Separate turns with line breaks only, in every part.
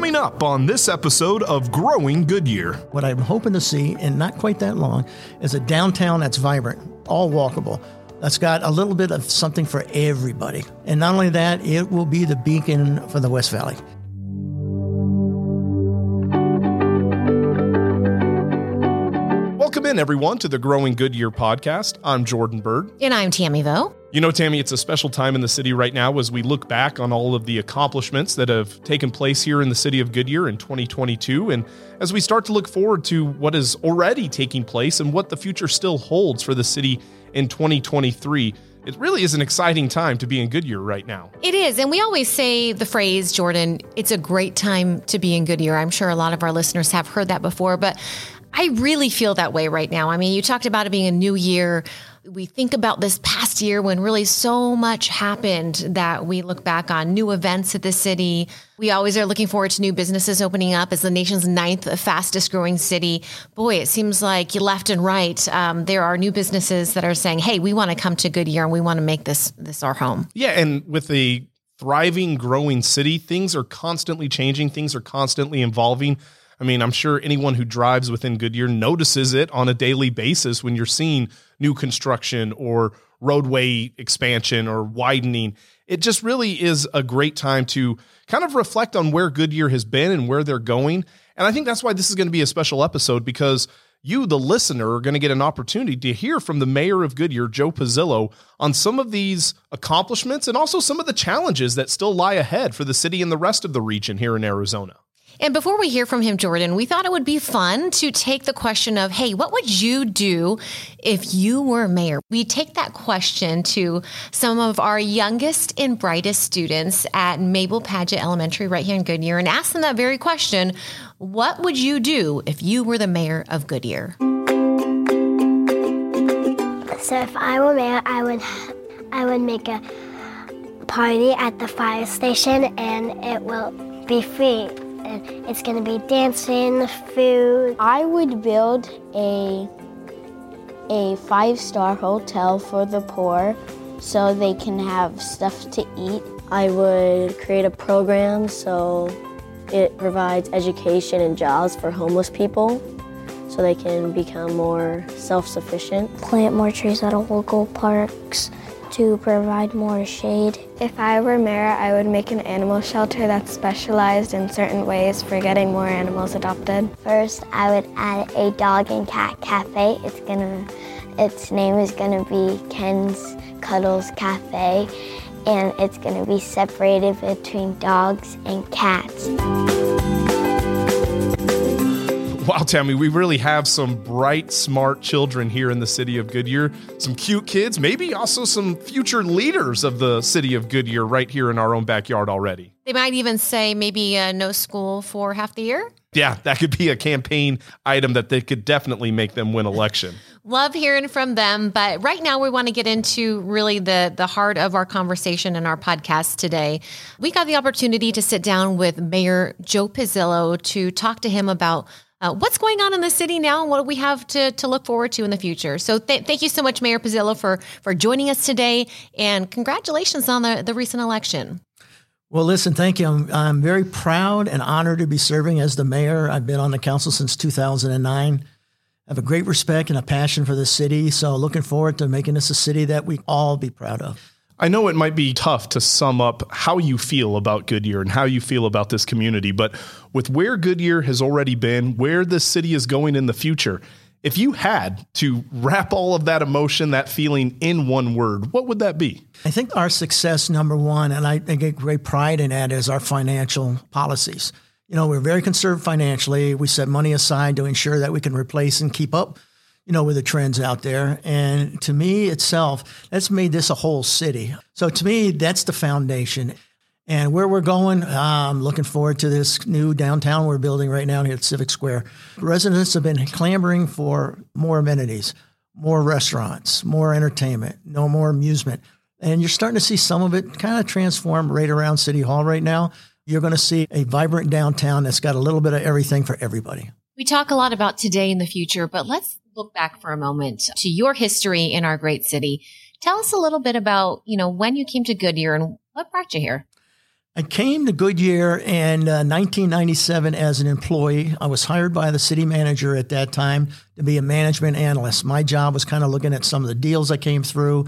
Coming up on this episode of Growing Goodyear.
What I'm hoping to see, in not quite that long, is a downtown that's vibrant, all walkable, that's got a little bit of something for everybody. And not only that, it will be the beacon for the West Valley.
Everyone, to the Growing Goodyear podcast. I'm Jordan Bird.
And I'm Tammy Vo.
You know, Tammy, it's a special time in the city right now as we look back on all of the accomplishments that have taken place here in the city of Goodyear in 2022. And as we start to look forward to what is already taking place and what the future still holds for the city in 2023. It really is an exciting time to be in Goodyear right now.
It is. And we always say the phrase, Jordan, it's a great time to be in Goodyear. I'm sure a lot of our listeners have heard that before, but I really feel that way right now. I mean, you talked about it being a new year. We think about this past year when really so much happened that we look back on new events at the city. We always are looking forward to new businesses opening up as the nation's ninth fastest growing city. Boy, it seems like left and right, um, there are new businesses that are saying, "Hey, we want to come to Goodyear and we want to make this this our home."
Yeah, and with a thriving, growing city, things are constantly changing. Things are constantly evolving. I mean, I'm sure anyone who drives within Goodyear notices it on a daily basis when you're seeing new construction or roadway expansion or widening. It just really is a great time to kind of reflect on where Goodyear has been and where they're going. And I think that's why this is going to be a special episode because you, the listener, are going to get an opportunity to hear from the mayor of Goodyear, Joe Pizzillo, on some of these accomplishments and also some of the challenges that still lie ahead for the city and the rest of the region here in Arizona.
And before we hear from him, Jordan, we thought it would be fun to take the question of, hey, what would you do if you were mayor? We take that question to some of our youngest and brightest students at Mabel Padgett Elementary right here in Goodyear and ask them that very question. What would you do if you were the mayor of Goodyear?
So if I were mayor, I would I would make a party at the fire station and it will be free it's to be dancing, food.
I would build a a five-star hotel for the poor so they can have stuff to eat.
I would create a program so it provides education and jobs for homeless people so they can become more self-sufficient.
Plant more trees at local parks to provide more shade.
If I were mayor, I would make an animal shelter that's specialized in certain ways for getting more animals adopted.
First, I would add a dog and cat cafe. It's gonna, its name is gonna be Ken's Cuddles Cafe, and it's gonna be separated between dogs and cats.
Wow, Tammy, we really have some bright, smart children here in the city of Goodyear. Some cute kids, maybe also some future leaders of the city of Goodyear right here in our own backyard already.
They might even say maybe uh, no school for half the year.
Yeah, that could be a campaign item that they could definitely make them win election.
Love hearing from them, but right now we want to get into really the the heart of our conversation and our podcast today. We got the opportunity to sit down with Mayor Joe Pizzillo to talk to him about uh, what's going on in the city now and what do we have to, to look forward to in the future. So th- thank you so much, Mayor Pizzillo, for, for joining us today and congratulations on the, the recent election.
Well, listen, thank you. I'm, I'm very proud and honored to be serving as the mayor. I've been on the council since 2009. I have a great respect and a passion for the city. So looking forward to making this a city that we all be proud of.
I know it might be tough to sum up how you feel about Goodyear and how you feel about this community, but with where Goodyear has already been, where this city is going in the future, if you had to wrap all of that emotion, that feeling in one word, what would that be?
I think our success, number one, and I, I get great pride in that, is our financial policies. You know, we're very conservative financially. We set money aside to ensure that we can replace and keep up you know, with the trends out there. And to me itself, that's made this a whole city. So to me, that's the foundation. And where we're going, I'm looking forward to this new downtown we're building right now here at Civic Square. Residents have been clamoring for more amenities, more restaurants, more entertainment, no more amusement. And you're starting to see some of it kind of transform right around City Hall right now. You're going to see a vibrant downtown that's got a little bit of everything for everybody.
We talk a lot about today and the future, but let's look back for a moment to your history in our great city. Tell us a little bit about, you know, when you came to Goodyear and what brought you here.
I came to Goodyear in uh, 1997 as an employee. I was hired by the city manager at that time to be a management analyst. My job was kind of looking at some of the deals that came through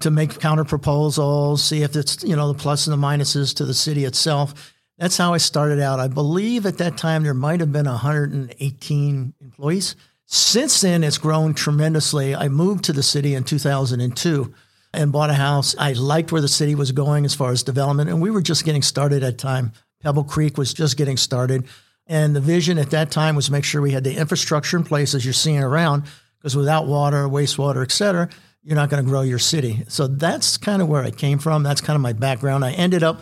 to make counter proposals, see if it's, you know, the plus and the minuses to the city itself. That's how I started out. I believe at that time there might have been 118 employees. Since then, it's grown tremendously. I moved to the city in 2002 and bought a house. I liked where the city was going as far as development, and we were just getting started at time. Pebble Creek was just getting started. And the vision at that time was make sure we had the infrastructure in place as you're seeing around, because without water, wastewater, et cetera, you're not going to grow your city. So that's kind of where I came from. That's kind of my background. I ended up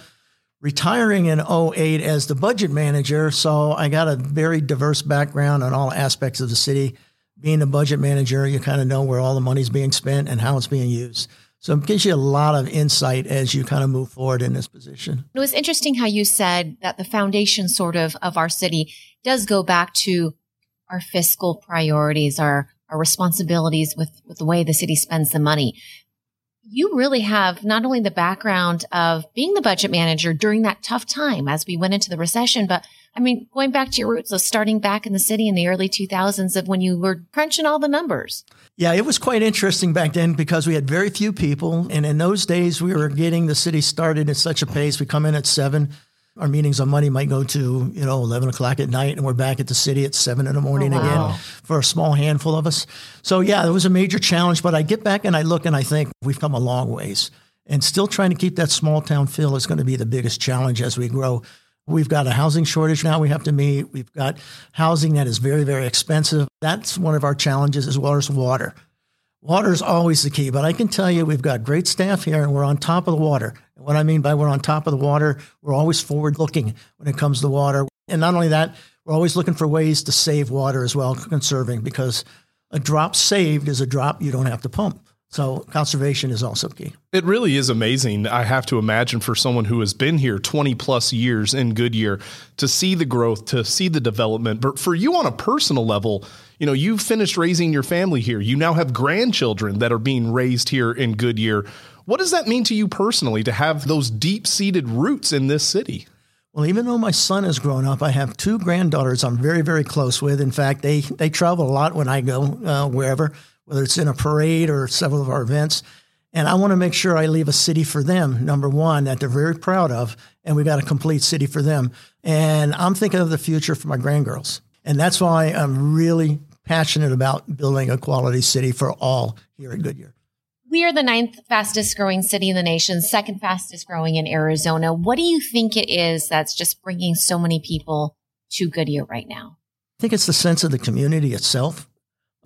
retiring in 08 as the budget manager. So I got a very diverse background on all aspects of the city. Being a budget manager, you kind of know where all the money's being spent and how it's being used. So it gives you a lot of insight as you kind of move forward in this position.
It was interesting how you said that the foundation sort of of our city does go back to our fiscal priorities, our our responsibilities with, with the way the city spends the money. You really have not only the background of being the budget manager during that tough time as we went into the recession, but I mean, going back to your roots of starting back in the city in the early 2000s of when you were crunching all the numbers.
Yeah, it was quite interesting back then because we had very few people. And in those days, we were getting the city started at such a pace. We come in at seven. Our meetings on Monday might go to, you know, 11 o'clock at night, and we're back at the city at seven in the morning oh, wow. again for a small handful of us. So, yeah, it was a major challenge. But I get back and I look and I think we've come a long ways. And still trying to keep that small town feel is going to be the biggest challenge as we grow. We've got a housing shortage now we have to meet. We've got housing that is very, very expensive. That's one of our challenges as well as water. Water is always the key, but I can tell you we've got great staff here and we're on top of the water. What I mean by we're on top of the water, we're always forward looking when it comes to water. And not only that, we're always looking for ways to save water as well, conserving, because a drop saved is a drop you don't have to pump. So conservation is also key.
It really is amazing. I have to imagine for someone who has been here 20 plus years in Goodyear to see the growth, to see the development. But for you on a personal level, you know, you've finished raising your family here. You now have grandchildren that are being raised here in Goodyear. What does that mean to you personally to have those deep seated roots in this city?
Well, even though my son has grown up, I have two granddaughters I'm very, very close with. In fact, they, they travel a lot when I go uh, wherever whether it's in a parade or several of our events. And I want to make sure I leave a city for them, number one, that they're very proud of. And we got a complete city for them. And I'm thinking of the future for my grandgirls. And that's why I'm really passionate about building a quality city for all here at Goodyear.
We are the ninth fastest growing city in the nation, second fastest growing in Arizona. What do you think it is that's just bringing so many people to Goodyear right now?
I think it's the sense of the community itself.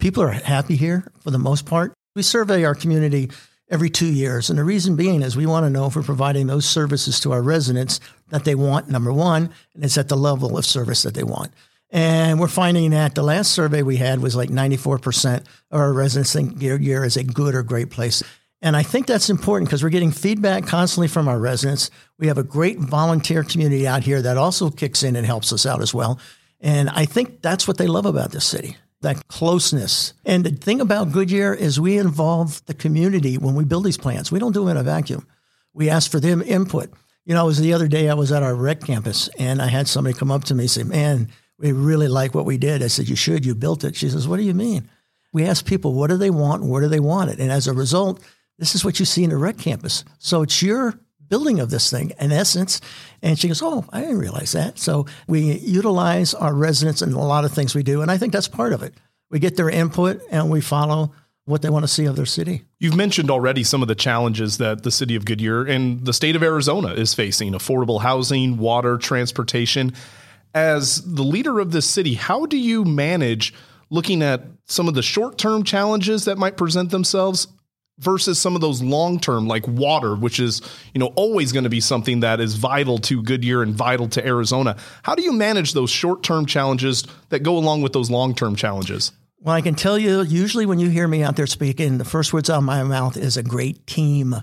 People are happy here for the most part. We survey our community every two years. And the reason being is we want to know if we're providing those services to our residents that they want, number one, and it's at the level of service that they want. And we're finding that the last survey we had was like 94% of our residents think Goodyear is a good or great place. And I think that's important because we're getting feedback constantly from our residents. We have a great volunteer community out here that also kicks in and helps us out as well. And I think that's what they love about this city that closeness. And the thing about Goodyear is we involve the community when we build these plants. We don't do it in a vacuum. We ask for them input. You know, it was the other day I was at our rec campus and I had somebody come up to me and say, Man, we really like what we did. I said, You should, you built it. She says, What do you mean? We ask people, what do they want where do they want it? And as a result, this is what you see in the rec campus. So it's your building of this thing in essence. And she goes, Oh, I didn't realize that. So we utilize our residents in a lot of things we do. And I think that's part of it. We get their input and we follow what they want to see of their city.
You've mentioned already some of the challenges that the city of Goodyear and the state of Arizona is facing affordable housing, water, transportation. As the leader of this city, how do you manage looking at some of the short term challenges that might present themselves versus some of those long term like water which is you know always going to be something that is vital to Goodyear and vital to Arizona? How do you manage those short term challenges that go along with those long term challenges?
Well I can tell you usually when you hear me out there speaking the first words out of my mouth is a great team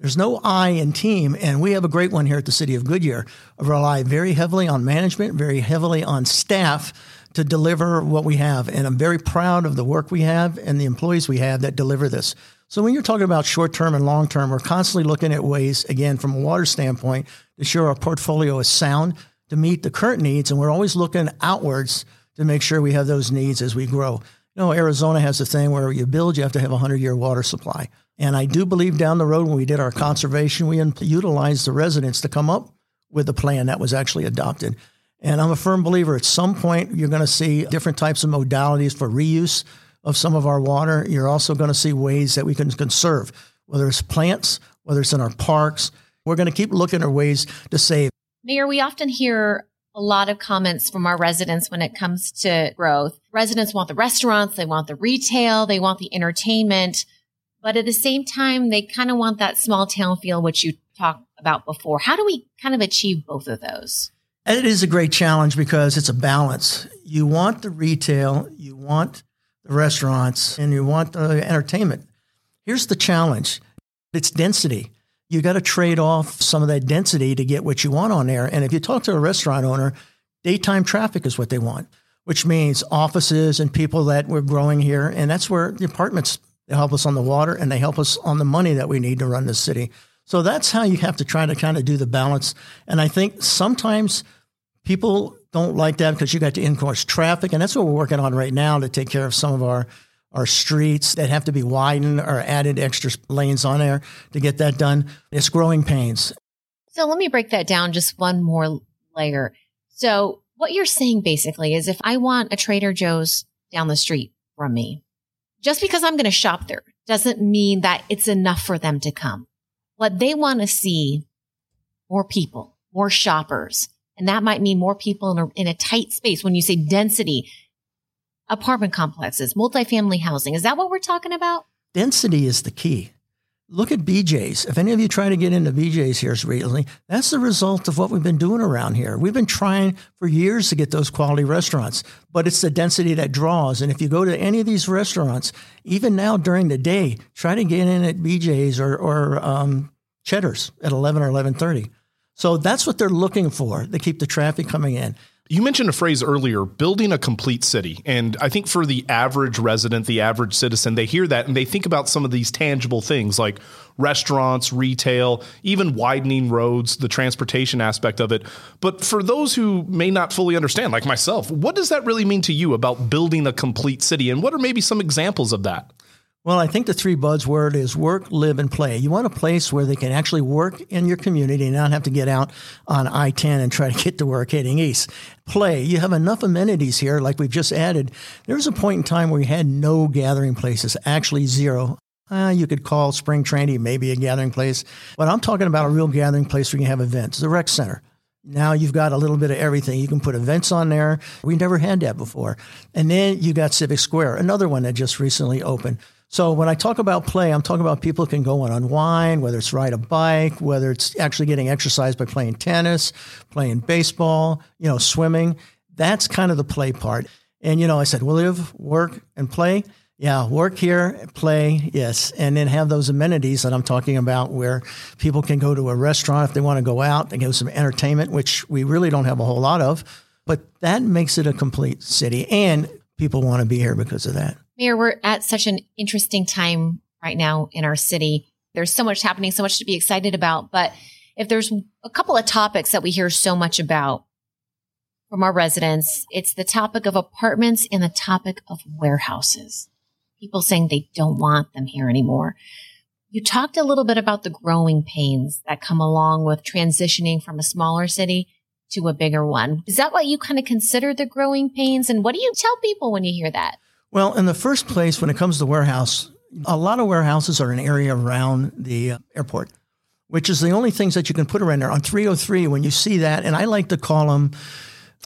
there's no I in team and we have a great one here at the city of Goodyear I rely very heavily on management very heavily on staff to deliver what we have and I'm very proud of the work we have and the employees we have that deliver this So when you're talking about short term and long term, we're constantly looking at ways, again, from a water standpoint, to ensure our portfolio is sound to meet the current needs. And we're always looking outwards to make sure we have those needs as we grow. You know, Arizona has a thing where you build, you have to have a 100 year water supply. And I do believe down the road when we did our conservation, we utilized the residents to come up with a plan that was actually adopted. And I'm a firm believer at some point you're going to see different types of modalities for reuse of some of our water. You're also going to see ways that we can conserve, whether it's plants, whether it's in our parks. We're going to keep looking at ways to save.
Mayor, we often hear a lot of comments from our residents when it comes to growth. Residents want the restaurants, they want the retail, they want the entertainment, but at the same time, they kind of want that small town feel, which you talked about before. How do we kind of achieve both of those?
It is a great challenge because it's a balance. You want the retail, you want the restaurants, and you want the entertainment. Here's the challenge it's density. You got to trade off some of that density to get what you want on there. And if you talk to a restaurant owner, daytime traffic is what they want, which means offices and people that we're growing here. And that's where the apartments they help us on the water and they help us on the money that we need to run the city. So that's how you have to try to kind of do the balance. And I think sometimes people don't like that because you got to increase traffic. And that's what we're working on right now to take care of some of our, our streets that have to be widened or added extra lanes on there to get that done. It's growing pains.
So let me break that down just one more layer. So what you're saying basically is if I want a Trader Joe's down the street from me, just because I'm going to shop there doesn't mean that it's enough for them to come. What they want to see more people, more shoppers. And that might mean more people in a, in a tight space. When you say density, apartment complexes, multifamily housing, is that what we're talking about?
Density is the key. Look at BJ's. If any of you try to get into BJ's here recently, that's the result of what we've been doing around here. We've been trying for years to get those quality restaurants, but it's the density that draws. And if you go to any of these restaurants, even now during the day, try to get in at BJ's or, or um, Cheddar's at 11 or 11:30. So that's what they're looking for to keep the traffic coming in.
You mentioned a phrase earlier, building a complete city. And I think for the average resident, the average citizen, they hear that and they think about some of these tangible things like restaurants, retail, even widening roads, the transportation aspect of it. But for those who may not fully understand, like myself, what does that really mean to you about building a complete city? And what are maybe some examples of that?
Well, I think the three buzzword is work, live, and play. You want a place where they can actually work in your community and not have to get out on I 10 and try to get to work heading east. Play. You have enough amenities here, like we've just added. There was a point in time where we had no gathering places, actually zero. Uh, you could call spring training maybe a gathering place, but I'm talking about a real gathering place where you can have events, the rec center. Now you've got a little bit of everything. You can put events on there. We never had that before. And then you got Civic Square, another one that just recently opened. So when I talk about play, I'm talking about people can go and unwind, whether it's ride a bike, whether it's actually getting exercise by playing tennis, playing baseball, you know, swimming. That's kind of the play part. And you know, I said, we'll live, work, and play. Yeah, work here, play, yes, and then have those amenities that I'm talking about where people can go to a restaurant if they want to go out and get some entertainment, which we really don't have a whole lot of. But that makes it a complete city, and people want to be here because of that.
Mayor, we're at such an interesting time right now in our city. There's so much happening, so much to be excited about. But if there's a couple of topics that we hear so much about from our residents, it's the topic of apartments and the topic of warehouses. People saying they don't want them here anymore. You talked a little bit about the growing pains that come along with transitioning from a smaller city to a bigger one. Is that what you kind of consider the growing pains? And what do you tell people when you hear that?
Well, in the first place, when it comes to warehouse, a lot of warehouses are an area around the uh, airport, which is the only things that you can put around there. On 303, when you see that, and I like to call them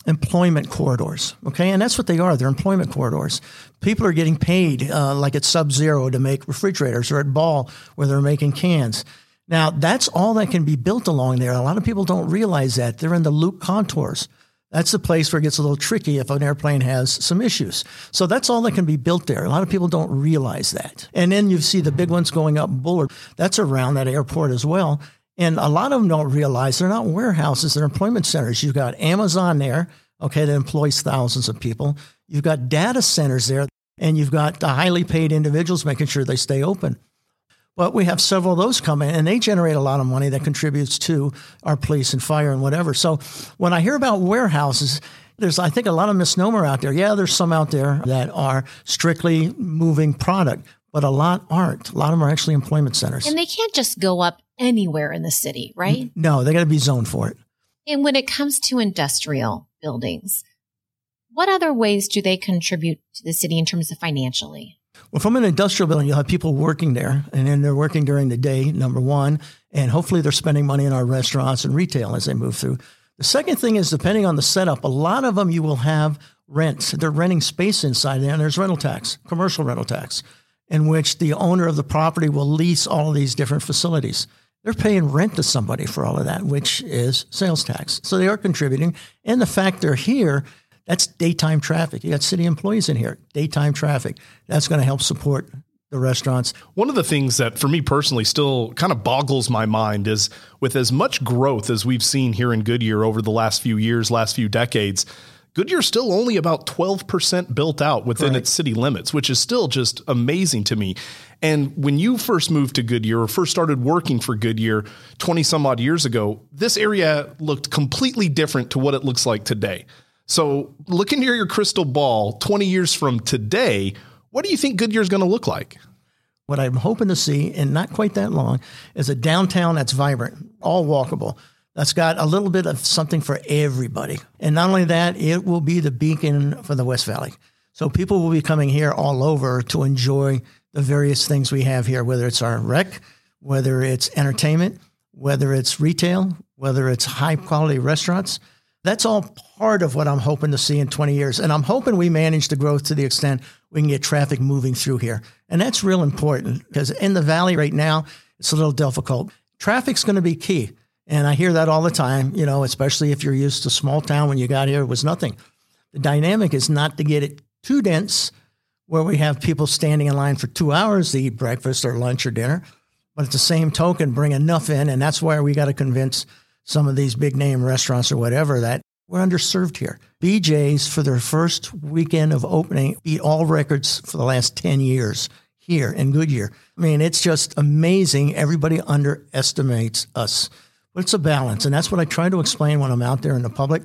employment corridors, okay? And that's what they are. They're employment corridors. People are getting paid uh, like at Sub Zero to make refrigerators or at Ball where they're making cans. Now, that's all that can be built along there. A lot of people don't realize that. They're in the loop contours. That's the place where it gets a little tricky if an airplane has some issues. So that's all that can be built there. A lot of people don't realize that. And then you see the big ones going up Bullard. That's around that airport as well. And a lot of them don't realize they're not warehouses, they're employment centers. You've got Amazon there, okay, that employs thousands of people. You've got data centers there, and you've got the highly paid individuals making sure they stay open. But we have several of those coming, and they generate a lot of money that contributes to our police and fire and whatever. So when I hear about warehouses, there's, I think, a lot of misnomer out there. Yeah, there's some out there that are strictly moving product, but a lot aren't. A lot of them are actually employment centers.
And they can't just go up anywhere in the city, right?
No, they got to be zoned for it.
And when it comes to industrial buildings, what other ways do they contribute to the city in terms of financially?
Well, from an industrial building, you'll have people working there, and then they're working during the day, number one, and hopefully they're spending money in our restaurants and retail as they move through. The second thing is, depending on the setup, a lot of them you will have rents. They're renting space inside there, and there's rental tax, commercial rental tax, in which the owner of the property will lease all of these different facilities. They're paying rent to somebody for all of that, which is sales tax. So they are contributing. And the fact they're here that's daytime traffic. You got city employees in here, daytime traffic. That's going to help support the restaurants.
One of the things that for me personally still kind of boggles my mind is with as much growth as we've seen here in Goodyear over the last few years, last few decades, Goodyear's still only about 12% built out within right. its city limits, which is still just amazing to me. And when you first moved to Goodyear or first started working for Goodyear 20 some odd years ago, this area looked completely different to what it looks like today. So, looking near your crystal ball, 20 years from today, what do you think Goodyear is going to look like?
What I'm hoping to see, in not quite that long, is a downtown that's vibrant, all walkable, that's got a little bit of something for everybody. And not only that, it will be the beacon for the West Valley. So people will be coming here all over to enjoy the various things we have here, whether it's our rec, whether it's entertainment, whether it's retail, whether it's high quality restaurants. That's all part of what I'm hoping to see in 20 years. And I'm hoping we manage the growth to the extent we can get traffic moving through here. And that's real important because in the valley right now, it's a little difficult. Traffic's going to be key. And I hear that all the time, you know, especially if you're used to small town when you got here, it was nothing. The dynamic is not to get it too dense where we have people standing in line for two hours to eat breakfast or lunch or dinner, but at the same token, bring enough in. And that's why we got to convince some of these big name restaurants or whatever that we're underserved here. BJ's for their first weekend of opening beat all records for the last 10 years here in Goodyear. I mean, it's just amazing. Everybody underestimates us. But it's a balance. And that's what I try to explain when I'm out there in the public.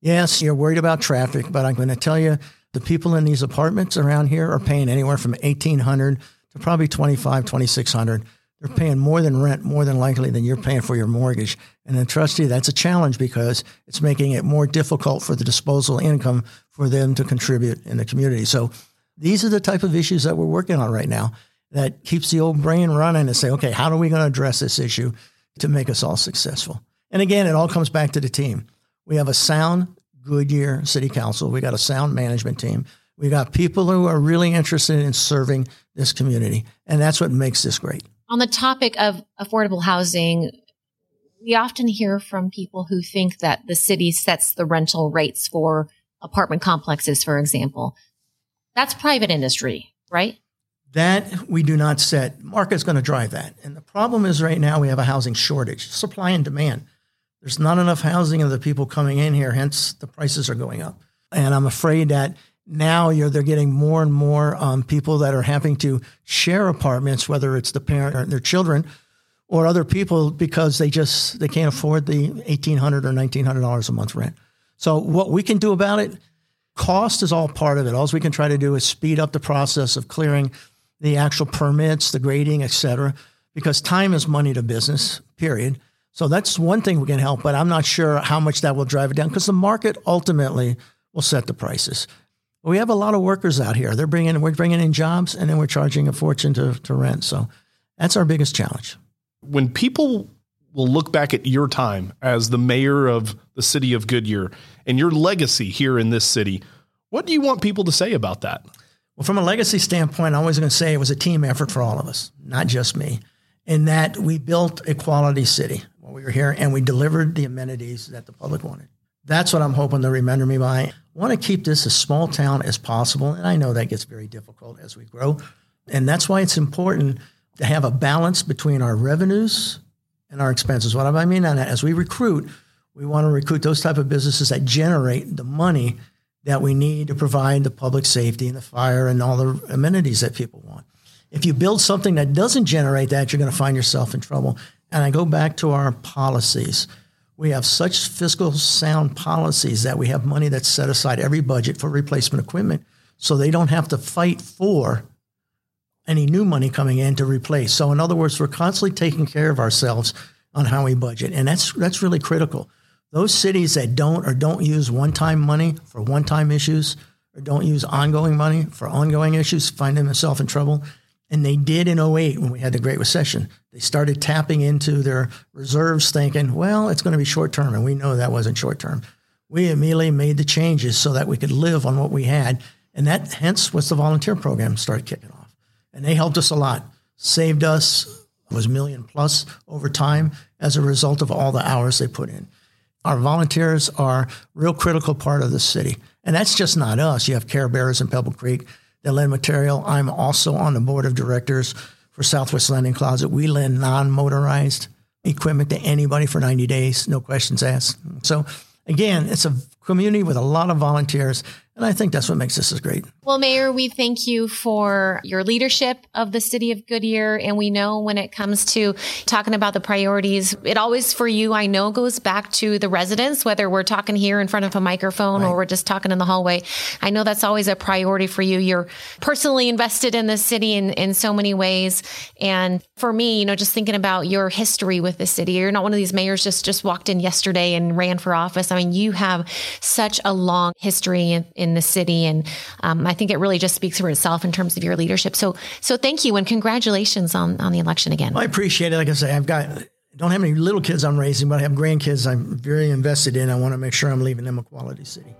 Yes, you're worried about traffic, but I'm going to tell you the people in these apartments around here are paying anywhere from 1800 to probably 25, 2600 they're paying more than rent, more than likely than you're paying for your mortgage. And then, trustee, that's a challenge because it's making it more difficult for the disposable income for them to contribute in the community. So these are the type of issues that we're working on right now that keeps the old brain running and say, okay, how are we going to address this issue to make us all successful? And again, it all comes back to the team. We have a sound Goodyear City Council. We got a sound management team. We got people who are really interested in serving this community. And that's what makes this great.
On the topic of affordable housing, we often hear from people who think that the city sets the rental rates for apartment complexes, for example. That's private industry, right?
That we do not set. Market's going to drive that. And the problem is right now we have a housing shortage, supply and demand. There's not enough housing of the people coming in here, hence the prices are going up. And I'm afraid that now you're they're getting more and more um, people that are having to share apartments, whether it's the parent or their children or other people because they just they can't afford the eighteen hundred or nineteen hundred dollars a month rent. So what we can do about it, cost is all part of it. All we can try to do is speed up the process of clearing the actual permits, the grading, et cetera, because time is money to business. Period. So that's one thing we can help, but I'm not sure how much that will drive it down because the market ultimately will set the prices we have a lot of workers out here. They're bringing, we're bringing in jobs, and then we're charging a fortune to, to rent. So that's our biggest challenge.
When people will look back at your time as the mayor of the city of Goodyear and your legacy here in this city, what do you want people to say about that?
Well, from a legacy standpoint, I'm always going to say it was a team effort for all of us, not just me, in that we built a quality city while we were here and we delivered the amenities that the public wanted. That's what I'm hoping to remember me by. I want to keep this as small town as possible, and I know that gets very difficult as we grow. And that's why it's important to have a balance between our revenues and our expenses. What do I mean on that, as we recruit, we want to recruit those type of businesses that generate the money that we need to provide the public safety and the fire and all the amenities that people want. If you build something that doesn't generate that, you're going to find yourself in trouble. And I go back to our policies. We have such fiscal sound policies that we have money that's set aside every budget for replacement equipment so they don't have to fight for any new money coming in to replace. So in other words, we're constantly taking care of ourselves on how we budget. And that's that's really critical. Those cities that don't or don't use one-time money for one-time issues or don't use ongoing money for ongoing issues find themselves in trouble. And they did in 08 when we had the Great Recession. They started tapping into their reserves thinking, well, it's going to be short term. And we know that wasn't short term. We immediately made the changes so that we could live on what we had. And that hence was the volunteer program started kicking off. And they helped us a lot, saved us, was million plus over time as a result of all the hours they put in. Our volunteers are real critical part of the city. And that's just not us. You have Care Bearers in Pebble Creek that lend material. I'm also on the board of directors for Southwest Lending Closet. We lend non-motorized equipment to anybody for 90 days, no questions asked. So again, it's a community with a lot of volunteers and I think that's what makes this so great.
Well, Mayor, we thank you for your leadership of the city of Goodyear. And we know when it comes to talking about the priorities, it always for you, I know, goes back to the residents, whether we're talking here in front of a microphone right. or we're just talking in the hallway. I know that's always a priority for you. You're personally invested in the city in, in so many ways. And for me, you know, just thinking about your history with the city, you're not one of these mayors just, just walked in yesterday and ran for office. I mean, you have such a long history in, in in the city. And um, I think it really just speaks for itself in terms of your leadership. So, so thank you and congratulations on, on the election again.
I appreciate it. Like I say, I've got, don't have any little kids I'm raising, but I have grandkids I'm very invested in. I want to make sure I'm leaving them a quality city.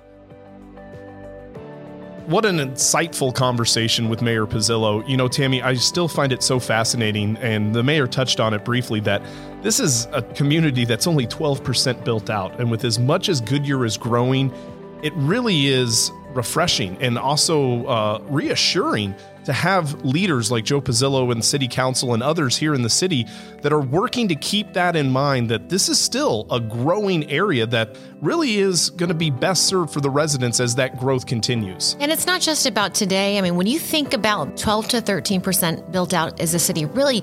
What an insightful conversation with Mayor Pizzillo. You know, Tammy, I still find it so fascinating, and the mayor touched on it briefly that this is a community that's only 12% built out. And with as much as Goodyear is growing, it really is refreshing and also uh, reassuring to have leaders like Joe Pizzillo and City Council and others here in the city that are working to keep that in mind that this is still a growing area that really is going to be best served for the residents as that growth continues.
And it's not just about today. I mean, when you think about 12 to 13% built out as a city, really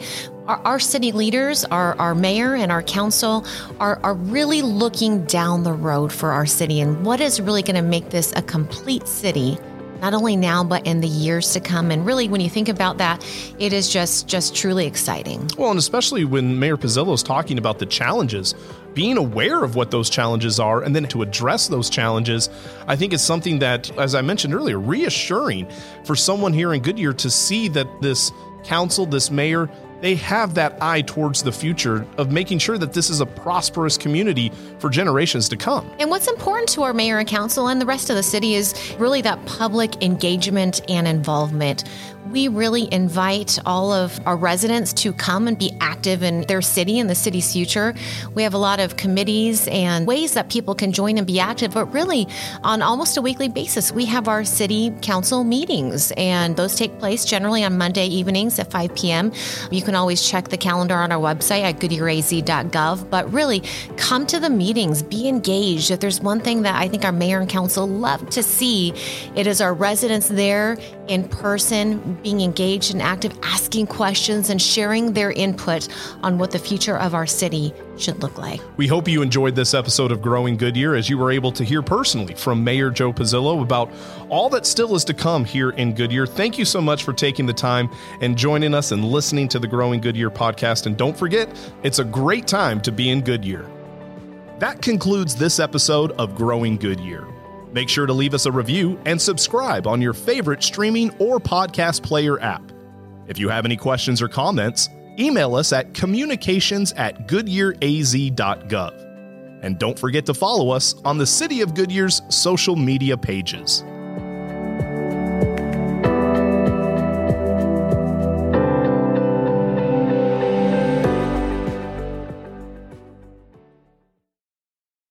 our, our, city leaders, our, our mayor and our council are, are really looking down the road for our city and what is really going to make this a complete city not only now but in the years to come. And really when you think about that it is just just truly exciting.
Well and especially when mayor pizzillo is talking about the challenges being aware of what those challenges are and then to address those challenges i think is something that as i mentioned earlier reassuring for someone here in goodyear to see that this council this mayor they have that eye towards the future of making sure that this is a prosperous community for generations to come.
And what's important to our mayor and council and the rest of the city is really that public engagement and involvement we really invite all of our residents to come and be active in their city and the city's future. We have a lot of committees and ways that people can join and be active, but really on almost a weekly basis, we have our city council meetings, and those take place generally on Monday evenings at 5 p.m. You can always check the calendar on our website at goodyearaz.gov, but really come to the meetings, be engaged. If there's one thing that I think our mayor and council love to see, it is our residents there in person being engaged and active, asking questions, and sharing their input on what the future of our city should look like.
We hope you enjoyed this episode of Growing Goodyear as you were able to hear personally from Mayor Joe Pizzillo about all that still is to come here in Goodyear. Thank you so much for taking the time and joining us and listening to the Growing Goodyear podcast. And don't forget, it's a great time to be in Goodyear. That concludes this episode of Growing Goodyear. Make sure to leave us a review and subscribe on your favorite streaming or podcast player app. If you have any questions or comments, email us at communications at goodyearaz.gov. And don't forget to follow us on the City of Goodyear's social media pages.